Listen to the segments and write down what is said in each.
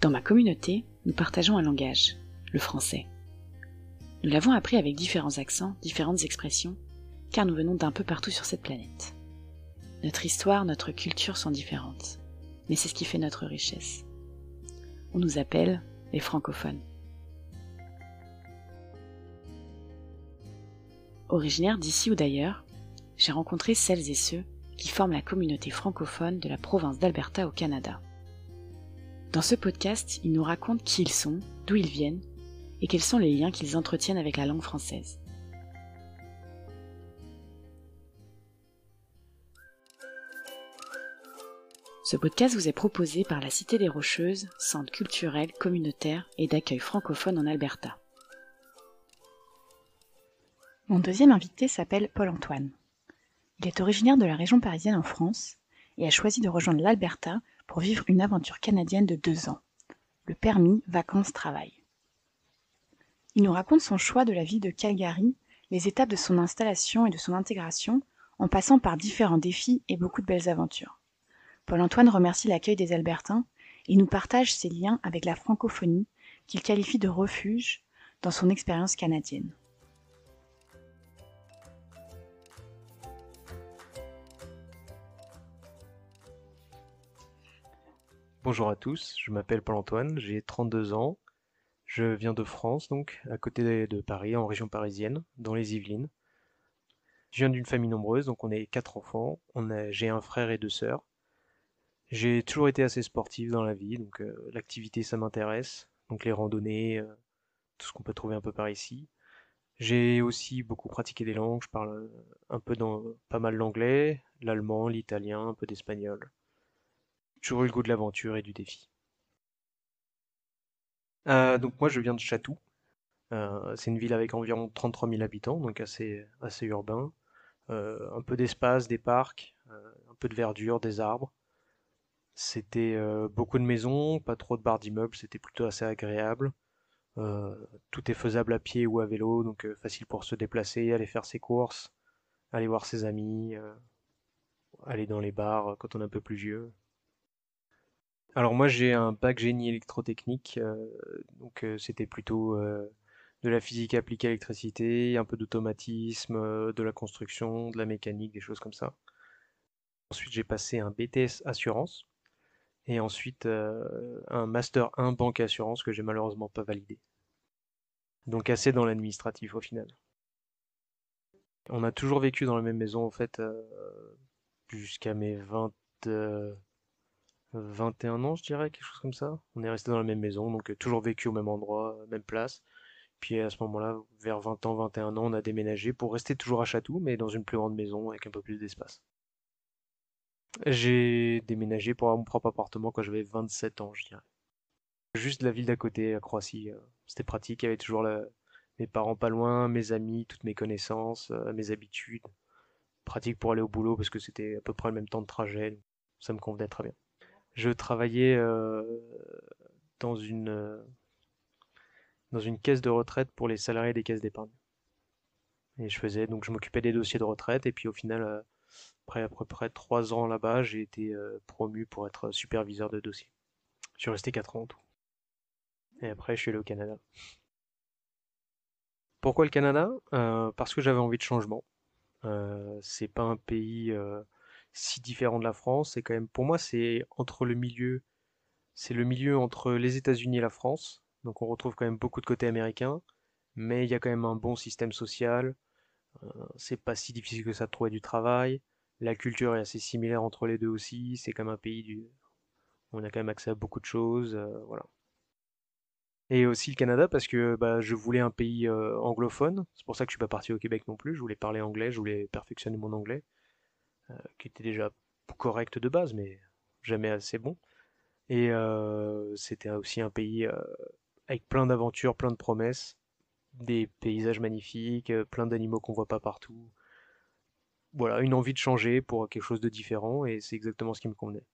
Dans ma communauté, nous partageons un langage, le français. Nous l'avons appris avec différents accents, différentes expressions, car nous venons d'un peu partout sur cette planète. Notre histoire, notre culture sont différentes, mais c'est ce qui fait notre richesse. On nous appelle les francophones. Originaire d'ici ou d'ailleurs, j'ai rencontré celles et ceux qui forment la communauté francophone de la province d'Alberta au Canada. Dans ce podcast, ils nous racontent qui ils sont, d'où ils viennent et quels sont les liens qu'ils entretiennent avec la langue française. Ce podcast vous est proposé par la Cité des Rocheuses, centre culturel, communautaire et d'accueil francophone en Alberta. Mon deuxième invité s'appelle Paul-Antoine. Il est originaire de la région parisienne en France et a choisi de rejoindre l'Alberta pour vivre une aventure canadienne de deux ans, le permis vacances-travail. Il nous raconte son choix de la vie de Calgary, les étapes de son installation et de son intégration, en passant par différents défis et beaucoup de belles aventures. Paul-Antoine remercie l'accueil des Albertains et nous partage ses liens avec la francophonie qu'il qualifie de refuge dans son expérience canadienne. Bonjour à tous, je m'appelle Paul-Antoine, j'ai 32 ans. Je viens de France, donc, à côté de Paris, en région parisienne, dans les Yvelines. Je viens d'une famille nombreuse, donc on est quatre enfants. j'ai un frère et deux sœurs. J'ai toujours été assez sportif dans la vie, donc euh, l'activité ça m'intéresse, donc les randonnées, euh, tout ce qu'on peut trouver un peu par ici. J'ai aussi beaucoup pratiqué des langues, je parle euh, un peu dans pas mal l'anglais, l'allemand, l'italien, un peu d'espagnol. Toujours eu le goût de l'aventure et du défi. donc moi je viens de Chatou. c'est une ville avec environ 33 000 habitants, donc assez, assez urbain. un peu d'espace, des parcs, un peu de verdure, des arbres. C'était euh, beaucoup de maisons, pas trop de barres d'immeubles, c'était plutôt assez agréable. Euh, tout est faisable à pied ou à vélo, donc euh, facile pour se déplacer, aller faire ses courses, aller voir ses amis, aller dans les bars quand on est un peu plus vieux. Alors moi j'ai un bac génie électrotechnique, donc c'était plutôt de la physique appliquée à l'électricité, un peu d'automatisme, de la construction, de la mécanique, des choses comme ça. Ensuite j'ai passé un BTS assurance, et ensuite euh, un Master 1 banque assurance que j'ai malheureusement pas validé. Donc assez dans l'administratif au final. On a toujours vécu dans la même maison en fait euh, jusqu'à mes 20, 21 euh, ans je dirais, quelque chose comme ça. On est resté dans la même maison, donc toujours vécu au même endroit, même place. Puis à ce moment-là, vers 20 ans, 21 ans, on a déménagé pour rester toujours à Château, mais dans une plus grande maison avec un peu plus d'espace. J'ai déménagé pour avoir mon propre appartement quand j'avais 27 ans, je dirais. Juste la ville d'à côté, à Croatie, euh, c'était pratique, il y avait toujours mes parents pas loin, mes amis, toutes mes connaissances, euh, mes habitudes. Pratique pour aller au boulot parce que c'était à peu près le même temps de trajet, ça me convenait très bien. Je travaillais euh, dans une dans une caisse de retraite pour les salariés des caisses d'épargne. Et je faisais donc je m'occupais des dossiers de retraite et puis au final après à peu près trois ans là-bas, j'ai été euh, promu pour être superviseur de dossier. Je suis resté quatre ans en tout. Et après, je suis allé au Canada. Pourquoi le Canada? Euh, Parce que j'avais envie de changement. Euh, c'est pas un pays si différent de la France. C'est quand même, pour moi, c'est entre le milieu, c'est le milieu entre les États-Unis et la France. Donc on retrouve quand même beaucoup de côté américain, mais il y a quand même un bon système social. c'est pas si difficile que ça de trouver du travail. La culture est assez similaire entre les deux aussi. C'est comme un pays du... On a quand même accès à beaucoup de choses. Euh, voilà. Et aussi le Canada parce que bah, je voulais un pays euh, anglophone. C'est pour ça que je suis pas parti au Québec non plus. Je voulais parler anglais, je voulais perfectionner mon anglais, euh, qui était déjà correct de base, mais jamais assez bon. Et c'était aussi un pays avec plein d'aventures, plein de promesses, des paysages magnifiques, plein d'animaux qu'on voit pas partout voilà, une envie de changer pour quelque chose de différent et c'est exactement ce qui me convenait.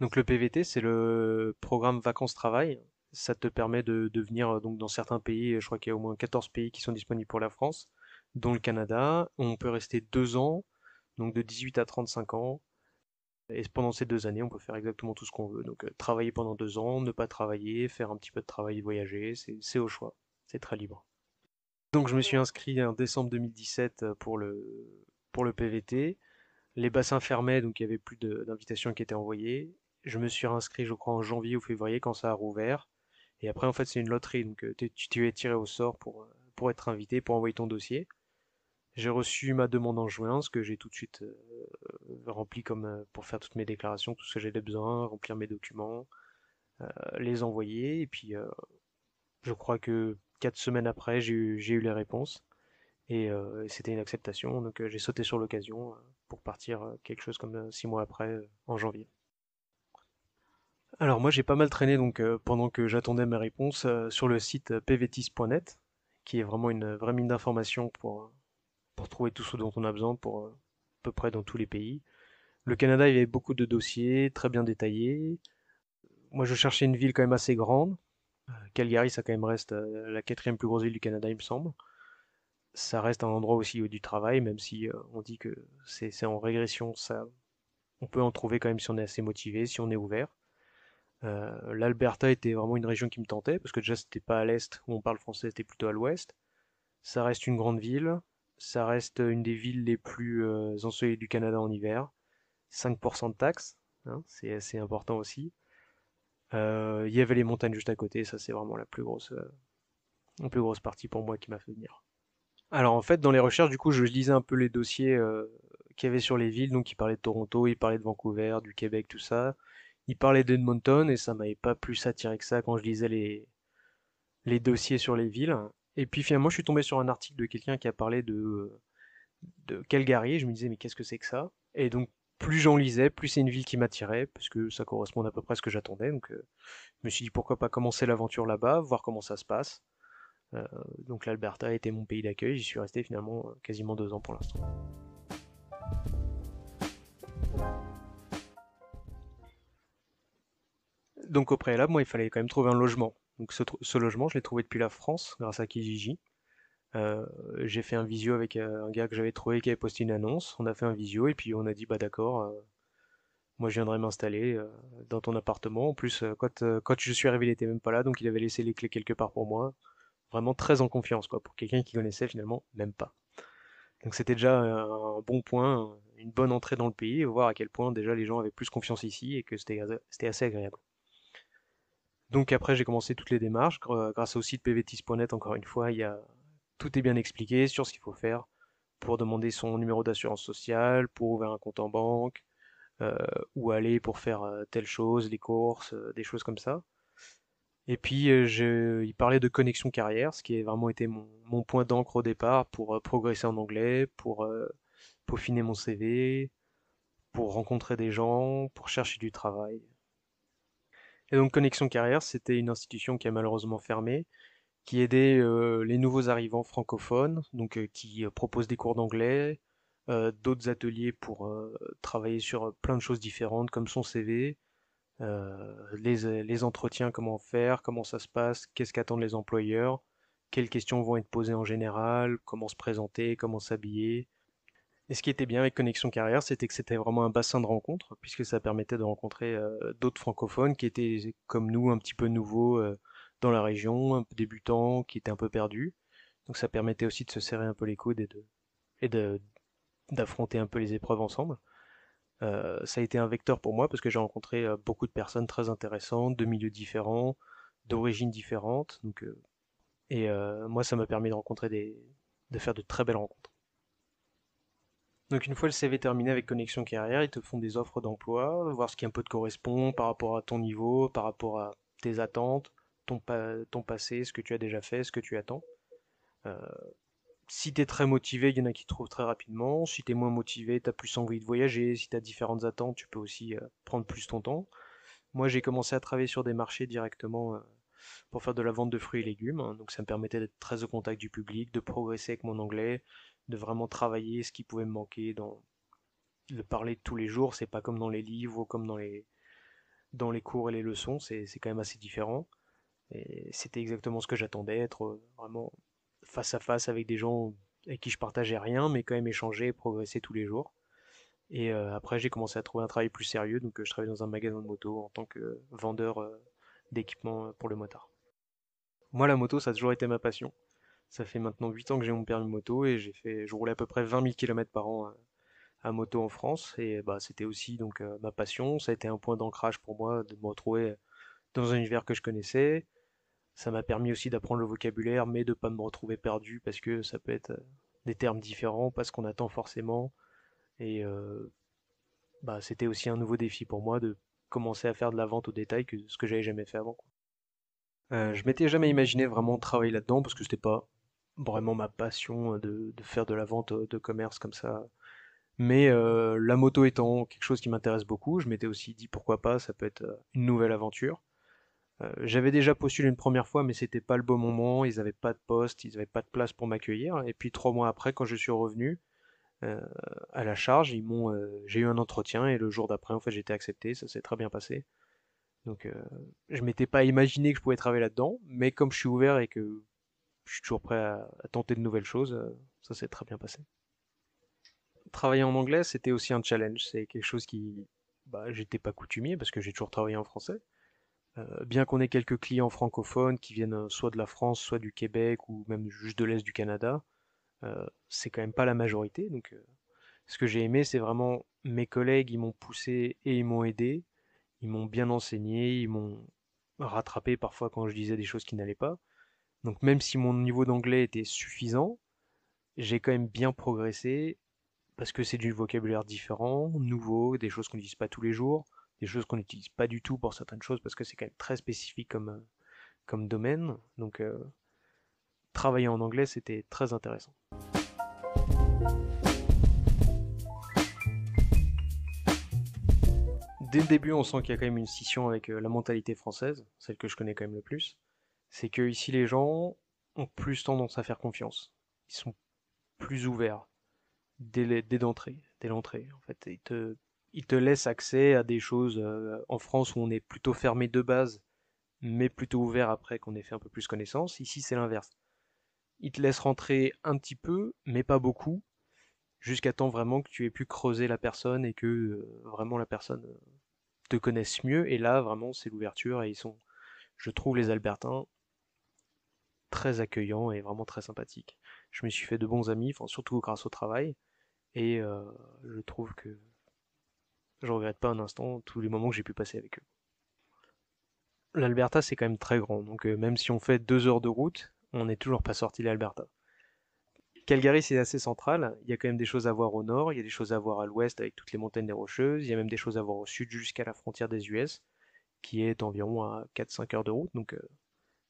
Donc le PVT, c'est le programme vacances-travail. Ça te permet de, venir euh, donc dans certains pays, je crois qu'il y a au moins 14 pays qui sont disponibles pour la France, dont le Canada. On peut rester deux ans, donc de 18 à 35 ans. Et pendant ces deux années, on peut faire exactement tout ce qu'on veut. Donc travailler pendant deux ans, ne pas travailler, faire un petit peu de travail, voyager, c'est au choix. C'est très libre. Donc je me suis inscrit en décembre 2017 pour le, pour le PVT. Les bassins fermaient, donc il y avait plus d'invitations qui étaient envoyées. Je me suis inscrit, je crois, en janvier ou février quand ça a rouvert. Et après, en fait, c'est une loterie, donc tu, es tiré au sort pour, pour être invité, pour envoyer ton dossier. J'ai reçu ma demande en juin, ce que j'ai tout de suite rempli comme pour faire toutes mes déclarations, tout ce que j'avais besoin, remplir mes documents, les envoyer. Et puis, je crois que quatre semaines après, j'ai eu, les réponses. Et, c'était une acceptation, donc j'ai sauté sur l'occasion pour partir quelque chose comme six mois après, en janvier. Alors moi j'ai pas mal traîné donc pendant que j'attendais ma réponse sur le site pvtis.net, qui est vraiment une vraie mine d'informations pour, pour trouver tout ce dont on a besoin pour à peu près dans tous les pays. Le Canada il y avait beaucoup de dossiers très bien détaillés. Moi je cherchais une ville quand même assez grande, Calgary, ça quand même reste euh, la quatrième plus grosse ville du Canada, il me semble. Ça reste un endroit aussi du travail, même si euh, on dit que c'est en régression, ça, on peut en trouver quand même si on est assez motivé, si on est ouvert. Euh, L'Alberta était vraiment une région qui me tentait, parce que déjà c'était pas à l'est où on parle français, c'était plutôt à l'ouest. Ça reste une grande ville, ça reste une des villes les plus ensoleillées du Canada en hiver. 5% de taxes, hein, c'est assez important aussi. Euh, il y avait les montagnes juste à côté, ça c'est vraiment la plus grosse, euh, la plus grosse partie pour moi qui m'a fait venir. Alors en fait, dans les recherches, du coup, je lisais un peu les dossiers euh, qu'il y avait sur les villes, donc il parlait de Toronto, il parlait de Vancouver, du Québec, tout ça. Il parlait d'Edmonton et ça m'avait pas plus attiré que ça quand je lisais les dossiers sur les villes. Et puis finalement, je suis tombé sur un article de quelqu'un qui a parlé de, de Calgary. Je me disais, mais qu'est-ce que c'est que ça? Et donc, plus j'en lisais, plus c'est une ville qui m'attirait, parce que ça correspond à peu près à ce que j'attendais. Donc euh, je me suis dit pourquoi pas commencer l'aventure là-bas, voir comment ça se passe. Euh, donc l'Alberta était mon pays d'accueil, j'y suis resté finalement euh, quasiment deux ans pour l'instant. Donc au préalable, moi il fallait quand même trouver un logement. Donc ce, logement, je l'ai trouvé depuis la France, grâce à Kijiji. Euh, j'ai fait un visio avec euh, un gars que j'avais trouvé qui avait posté une annonce. On a fait un visio et puis on a dit bah d'accord, euh, moi je viendrai m'installer dans ton appartement. En plus, quand, quand je suis arrivé, il était même pas là, donc il avait laissé les clés quelque part pour moi. Vraiment très en confiance, quoi, pour quelqu'un qui connaissait finalement même pas. Donc c'était déjà un bon point, une bonne entrée dans le pays, voir à quel point déjà les gens avaient plus confiance ici et que c'était assez agréable. Donc après j'ai commencé toutes les démarches, grâce au site pvtis.net encore une fois, il y a tout est bien expliqué sur ce qu'il faut faire pour demander son numéro d'assurance sociale, pour ouvrir un compte en banque, euh, où aller pour faire euh, telle chose, les courses, euh, des choses comme ça. Et puis, il parlait de connexion carrière, ce qui a vraiment été mon, point d'encre au départ pour progresser en anglais, pour peaufiner mon CV, pour rencontrer des gens, pour chercher du travail. Et donc, Connexion Carrière, c'était une institution qui a malheureusement fermé, qui aidait euh, les nouveaux arrivants francophones, donc euh, qui euh, propose des cours d'anglais, d'autres ateliers pour travailler sur plein de choses différentes comme son CV, les, les, entretiens, comment faire, comment ça se passe, qu'est-ce qu'attendent les employeurs, quelles questions vont être posées en général, comment se présenter, comment s'habiller. Et ce qui était bien avec Connexion Carrière, c'était que c'était vraiment un bassin de rencontres, puisque ça permettait de rencontrer d'autres francophones qui étaient comme nous un petit peu nouveaux dans la région, un peu débutant, qui était un peu perdu. Donc ça permettait aussi de se serrer un peu les coudes et de d'affronter un peu les épreuves ensemble. Euh, ça a été un vecteur pour moi parce que j'ai rencontré euh, beaucoup de personnes très intéressantes, de milieux différents, d'origines différentes. Donc, euh, et moi, ça m'a permis de rencontrer des, de faire de très belles rencontres. Donc une fois le CV terminé avec Connexion Carrière, ils te font des offres d'emploi, voir ce qui un peu te correspond par rapport à ton niveau, par rapport à tes attentes, ton, passé, ce que tu as déjà fait, ce que tu attends. Euh, si tu es très motivé, il y en a qui te trouvent très rapidement. Si tu es moins motivé, tu as plus envie de voyager. Si tu as différentes attentes, tu peux aussi euh, prendre plus ton temps. Moi, j'ai commencé à travailler sur des marchés directement euh, pour faire de la vente de fruits et légumes. Hein. donc ça me permettait d'être très au contact du public, de progresser avec mon anglais, de vraiment travailler ce qui pouvait me manquer dans le parler de tous les jours. C'est pas comme dans les livres ou comme dans les, dans les cours et les leçons. C'est quand même assez différent. C'était exactement ce que j'attendais, être euh, vraiment face à face avec des gens avec qui je partageais rien, mais quand même échanger et progresser tous les jours. Et après, j'ai commencé à trouver un travail plus sérieux, donc je travaillais dans un magasin de moto en tant que vendeur d'équipements pour le motard. Moi, la moto, ça a toujours été ma passion. Ça fait maintenant 8 ans que j'ai mon permis moto et j'ai fait, je roulais à peu près 20 000 km par an à, moto en France. Et bah, c'était aussi donc ma passion. Ça a été un point d'ancrage pour moi de me retrouver dans un univers que je connaissais. Ça m'a permis aussi d'apprendre le vocabulaire, mais de ne pas me retrouver perdu parce que ça peut être des termes différents, pas ce qu'on attend forcément. Et bah, c'était aussi un nouveau défi pour moi de commencer à faire de la vente au détail que ce que j'avais jamais fait avant. Euh, je m'étais jamais imaginé vraiment travailler là-dedans parce que c'était pas vraiment ma passion de, faire de la vente de commerce comme ça. Mais la moto étant quelque chose qui m'intéresse beaucoup, je m'étais aussi dit pourquoi pas, ça peut être une nouvelle aventure. J'avais déjà postulé une première fois, mais c'était pas le bon moment, ils n'avaient pas de poste, ils n'avaient pas de place pour m'accueillir. Et puis trois mois après, quand je suis revenu à la charge, ils m'ont, j'ai eu un entretien et le jour d'après, en fait, j'ai été accepté, ça s'est très bien passé. Donc, je m'étais pas imaginé que je pouvais travailler là-dedans, mais comme je suis ouvert et que je suis toujours prêt à, tenter de nouvelles choses, ça s'est très bien passé. Travailler en anglais, c'était aussi un challenge. C'est quelque chose qui, bah, j'étais pas coutumier parce que j'ai toujours travaillé en français. Euh, bien qu'on ait quelques clients francophones qui viennent euh, soit de la France, soit du Québec ou même juste de l'Est du Canada, euh, c'est quand même pas la majorité. Donc, ce que j'ai aimé, c'est vraiment mes collègues, ils m'ont poussé et ils m'ont aidé, ils m'ont bien enseigné, ils m'ont rattrapé parfois quand je disais des choses qui n'allaient pas. Donc, même si mon niveau d'anglais était suffisant, j'ai quand même bien progressé parce que c'est du vocabulaire différent, nouveau, des choses qu'on n'utilise pas tous les jours des choses qu'on n'utilise pas du tout pour certaines choses parce que c'est quand même très spécifique comme, euh, comme domaine. Donc euh, travailler en anglais, c'était très intéressant. Dès le début, on sent qu'il y a quand même une scission avec euh, la mentalité française, celle que je connais quand même le plus. C'est que ici, les gens ont plus tendance à faire confiance. Ils sont plus ouverts dès d'entrée, dès l'entrée. En fait, ils te il te laisse accès à des choses euh, en France où on est plutôt fermé de base, mais plutôt ouvert après qu'on ait fait un peu plus connaissance. Ici, c'est l'inverse. Il te laisse rentrer un petit peu, mais pas beaucoup, jusqu'à temps vraiment que tu aies pu creuser la personne et que euh, vraiment la personne euh, te connaisse mieux. Et là, vraiment, c'est l'ouverture et ils sont, je trouve, les Albertains très accueillants et vraiment très sympathiques. Je me suis fait de bons amis, surtout grâce au travail, et je trouve que je regrette pas un instant tous les moments que j'ai pu passer avec eux. L'Alberta, c'est quand même très grand, donc euh, même si on fait deux heures de route, on n'est toujours pas sorti de l'Alberta. Calgary, c'est assez central. Il y a quand même des choses à voir au nord, il y a des choses à voir à l'ouest avec toutes les montagnes des Rocheuses, il y a même des choses à voir au sud jusqu'à la frontière des US, qui est environ à 4-5 heures de route, donc euh,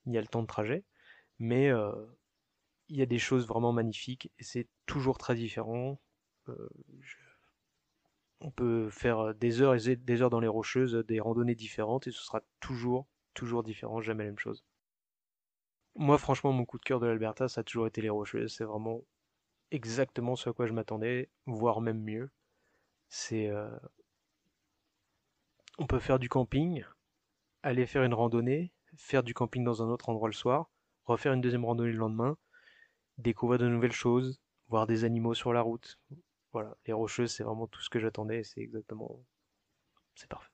il y a le temps de trajet. Mais euh, il y a des choses vraiment magnifiques et c'est toujours très différent. On peut faire des heures des heures dans les rocheuses, des randonnées différentes, et ce sera toujours, toujours différent, jamais la même chose. Moi, franchement, mon coup de cœur de l'Alberta, ça a toujours été les rocheuses. C'est vraiment exactement ce à quoi je m'attendais, voire même mieux. C'est. On peut faire du camping, aller faire une randonnée, faire du camping dans un autre endroit le soir, refaire une deuxième randonnée le lendemain, découvrir de nouvelles choses, voir des animaux sur la route, voilà, les rocheuses, c'est vraiment tout ce que j'attendais, c'est exactement... C'est parfait.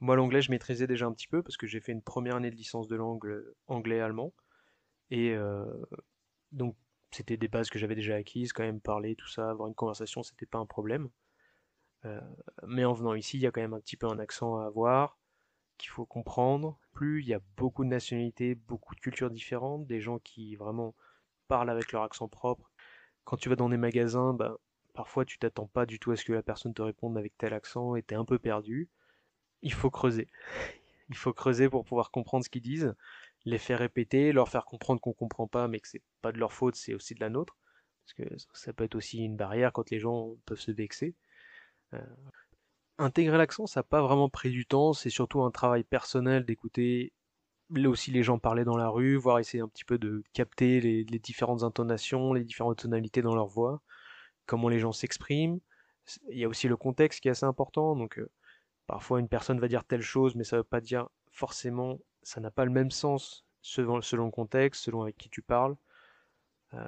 Moi, l'anglais, je maîtrisais déjà un petit peu parce que j'ai fait une première année de licence de langue euh, anglais-allemand. Et euh, donc, c'était des bases que j'avais déjà acquises, quand même parler, tout ça, avoir une conversation, c'était pas un problème. Euh, mais en venant ici, il y a quand même un petit peu un accent à avoir qu'il faut comprendre. Plus il y a beaucoup de nationalités, beaucoup de cultures différentes, des gens qui vraiment parlent avec leur accent propre quand tu vas dans des magasins, bah, parfois tu t'attends pas du tout à ce que la personne te réponde avec tel accent et t'es un peu perdu. Il faut creuser. Il faut creuser pour pouvoir comprendre ce qu'ils disent, les faire répéter, leur faire comprendre qu'on comprend pas, mais que c'est pas de leur faute, c'est aussi de la nôtre. Parce que ça peut être aussi une barrière quand les gens peuvent se vexer. Euh, intégrer l'accent, ça n'a pas vraiment pris du temps, c'est surtout un travail personnel d'écouter aussi les gens parlaient dans la rue, voir essayer un petit peu de capter les, différentes intonations, les différentes tonalités dans leur voix, comment les gens s'expriment. Il y a aussi le contexte qui est assez important, donc euh, parfois une personne va dire telle chose, mais ça ne veut pas dire forcément, ça n'a pas le même sens selon, selon, le contexte, selon avec qui tu parles. Euh,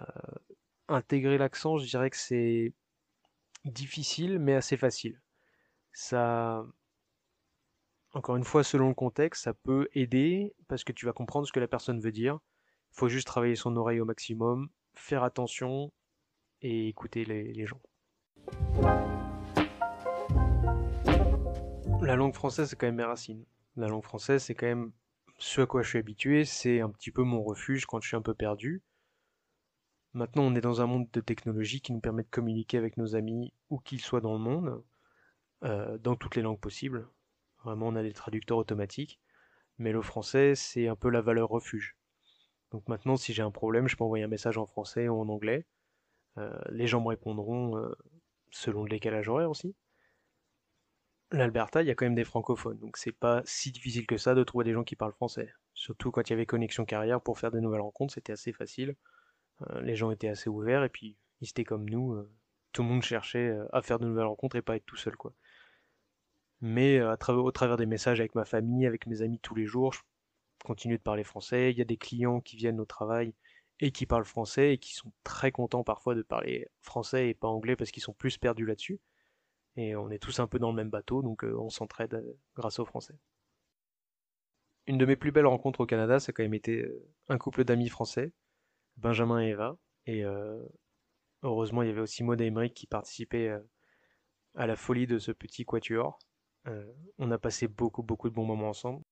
intégrer l'accent, je dirais que c'est difficile mais assez facile. Ça, encore une fois, selon le contexte, ça peut aider parce que tu vas comprendre ce que la personne veut dire. Il faut juste travailler son oreille au maximum, faire attention et écouter les, gens. La langue française, c'est quand même mes racines. La langue française, c'est quand même ce à quoi je suis habitué, c'est un petit peu mon refuge quand je suis un peu perdu. Maintenant, on est dans un monde de technologie qui nous permet de communiquer avec nos amis où qu'ils soient dans le monde, euh, dans toutes les langues possibles. Vraiment, on a des traducteurs automatiques. Mais le français, c'est un peu la valeur refuge. Donc maintenant, si j'ai un problème, je peux envoyer un message en français ou en anglais. Euh, les gens me répondront euh, selon le décalage horaire aussi. L'Alberta, il y a quand même des francophones, donc c'est pas si difficile que ça de trouver des gens qui parlent français. Surtout quand il y avait connexion carrière pour faire des nouvelles rencontres, c'était assez facile. Les gens étaient assez ouverts et puis ils étaient comme nous. tout le monde cherchait à faire de nouvelles rencontres et pas être tout seul quoi. Mais travers, au travers des messages avec ma famille, avec mes amis tous les jours, je continue de parler français. Il y a des clients qui viennent au travail et qui parlent français et qui sont très contents parfois de parler français et pas anglais parce qu'ils sont plus perdus là-dessus. Et on est tous un peu dans le même bateau, donc euh, on s'entraide euh, grâce au français. Une de mes plus belles rencontres au Canada, ça a quand même été euh, un couple d'amis français, Benjamin et Eva. Et heureusement, il y avait aussi Maud et qui participaient à la folie de ce petit quatuor. On a passé beaucoup, beaucoup de bons moments ensemble.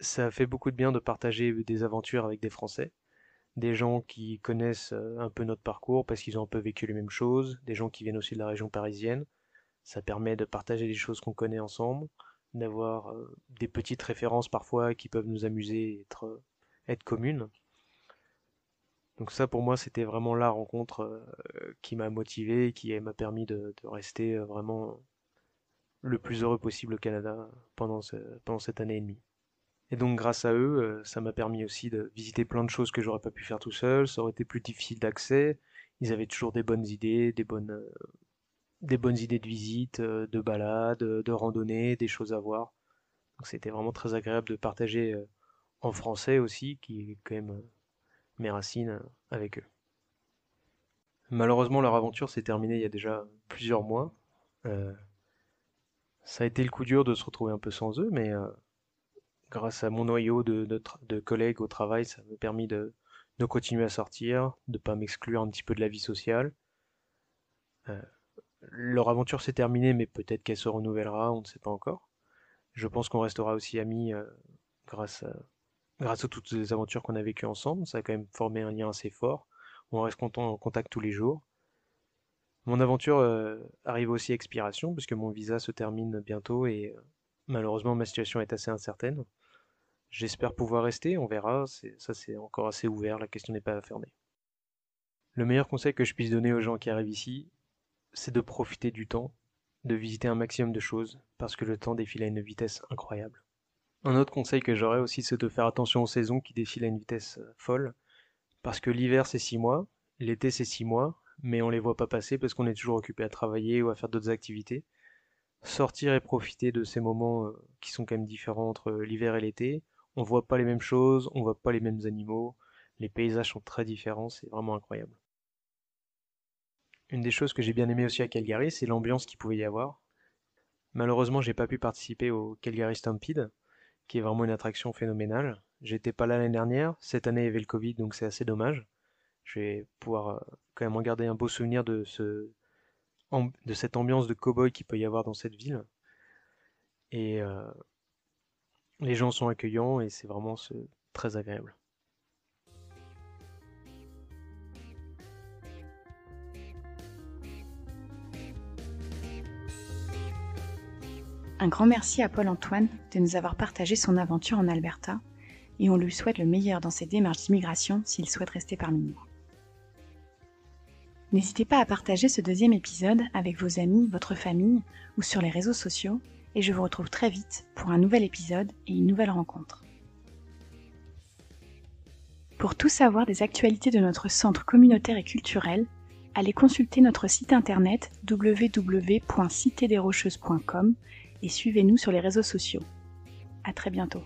Ça fait beaucoup de bien de partager des aventures avec des Français des gens qui connaissent euh, un peu notre parcours parce qu'ils ont un peu vécu les mêmes choses, des gens qui viennent aussi de la région parisienne. Ça permet de partager des choses qu'on connaît ensemble, d'avoir euh, des petites références parfois qui peuvent nous amuser et être, euh, être communes. Donc ça pour moi c'était vraiment la rencontre qui m'a motivé qui m'a permis de, rester vraiment le plus heureux possible au Canada pendant, cette année et demie. Et donc grâce à eux, euh, ça m'a permis aussi de visiter plein de choses que j'aurais pas pu faire tout seul, ça aurait été plus difficile d'accès. Ils avaient toujours des bonnes idées, des bonnes, euh, idées de visite, euh, de balades, de randonnées, des choses à voir. Donc c'était vraiment très agréable de partager en français aussi, qui est quand même mes racines avec eux. Malheureusement, leur aventure s'est terminée il y a déjà plusieurs mois. Ça a été le coup dur de se retrouver un peu sans eux, mais grâce à mon noyau de, collègues au travail, ça m'a permis de, continuer à sortir, de pas m'exclure un petit peu de la vie sociale. Euh, leur aventure s'est terminée, mais peut-être qu'elle se renouvellera, on ne sait pas encore. Je pense qu'on restera aussi amis euh, grâce, à, grâce à toutes les aventures qu'on a vécues ensemble. Ça a quand même formé un lien assez fort. On reste en contact tous les jours. Mon aventure euh, arrive aussi à expiration, puisque mon visa se termine bientôt et malheureusement ma situation est assez incertaine. J'espère pouvoir rester, on verra, ça c'est encore assez ouvert, la question n'est pas fermée. Le meilleur conseil que je puisse donner aux gens qui arrivent ici, c'est de profiter du temps, de visiter un maximum de choses, parce que le temps défile à une vitesse incroyable. Un autre conseil que j'aurais aussi, c'est de faire attention aux saisons qui défilent à une vitesse euh, folle, parce que l'hiver c'est 6 mois, l'été c'est 6 mois, mais on les voit pas passer parce qu'on est toujours occupé à travailler ou à faire d'autres activités. Sortir et profiter de ces moments euh, qui sont quand même différents entre l'hiver et l'été, on voit pas les mêmes choses, on voit pas les mêmes animaux, les paysages sont très différents, c'est vraiment incroyable. Une des choses que j'ai bien aimé aussi à Calgary, c'est l'ambiance qu'il pouvait y avoir. Malheureusement, j'ai pas pu participer au Calgary Stampede, qui est vraiment une attraction phénoménale. J'étais pas là l'année dernière, cette année il y avait le Covid, donc c'est assez dommage. Je vais pouvoir euh, quand même en garder un beau souvenir de, ce, de cette ambiance de cow-boy qu'il peut y avoir dans cette ville. Et euh, les gens sont accueillants et c'est vraiment très agréable. Un grand merci à Paul-Antoine de nous avoir partagé son aventure en Alberta et on lui souhaite le meilleur dans ses démarches d'immigration s'il souhaite rester parmi nous. N'hésitez pas à partager ce deuxième épisode avec vos amis, votre famille ou sur les réseaux sociaux et je vous retrouve très vite pour un nouvel épisode et une nouvelle rencontre. Pour tout savoir des actualités de notre centre communautaire et culturel, allez consulter notre site internet www.citedesrocheuses.com et suivez-nous sur les réseaux sociaux. À très bientôt.